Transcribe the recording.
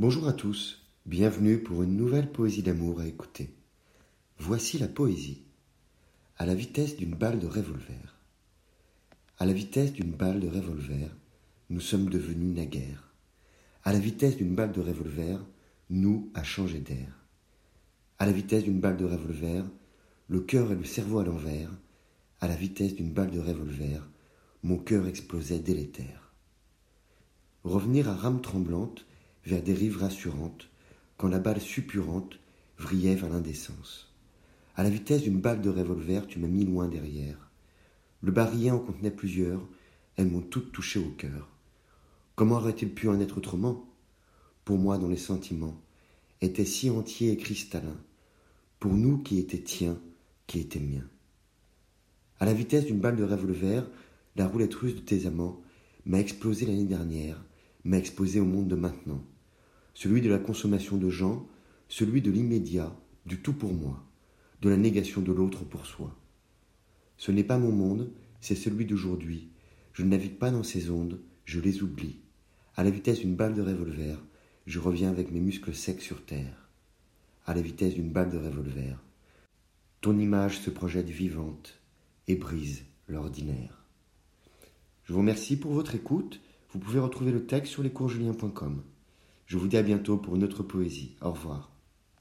Bonjour à tous, bienvenue pour une nouvelle poésie d'amour à écouter. Voici la poésie. À la vitesse d'une balle de revolver. À la vitesse d'une balle de revolver, nous sommes devenus naguère. À la vitesse d'une balle de revolver, nous a changé d'air. À la vitesse d'une balle de revolver, le cœur et le cerveau à l'envers. À la vitesse d'une balle de revolver, mon cœur explosait délétère. Revenir à rame tremblante, vers des rives rassurantes, quand la balle suppurante vrillait vers l'indécence. À la vitesse d'une balle de revolver, tu m'as mis loin derrière. Le barillet en contenait plusieurs, elles m'ont toutes touché au cœur. Comment aurait-il pu en être autrement? Pour moi, dont les sentiments étaient si entiers et cristallins, pour nous qui étaient tiens, qui étaient miens. À la vitesse d'une balle de revolver, la roulette russe de tes amants m'a explosé l'année dernière, m'a exposé au monde de maintenant celui de la consommation de gens, celui de l'immédiat, du tout pour moi, de la négation de l'autre pour soi. Ce n'est pas mon monde, c'est celui d'aujourd'hui. Je ne navigue pas dans ces ondes, je les oublie. À la vitesse d'une balle de revolver, je reviens avec mes muscles secs sur terre. À la vitesse d'une balle de revolver, ton image se projette vivante et brise l'ordinaire. Je vous remercie pour votre écoute. Vous pouvez retrouver le texte sur lescoursjulien.com. Je vous dis à bientôt pour une autre poésie. Au revoir.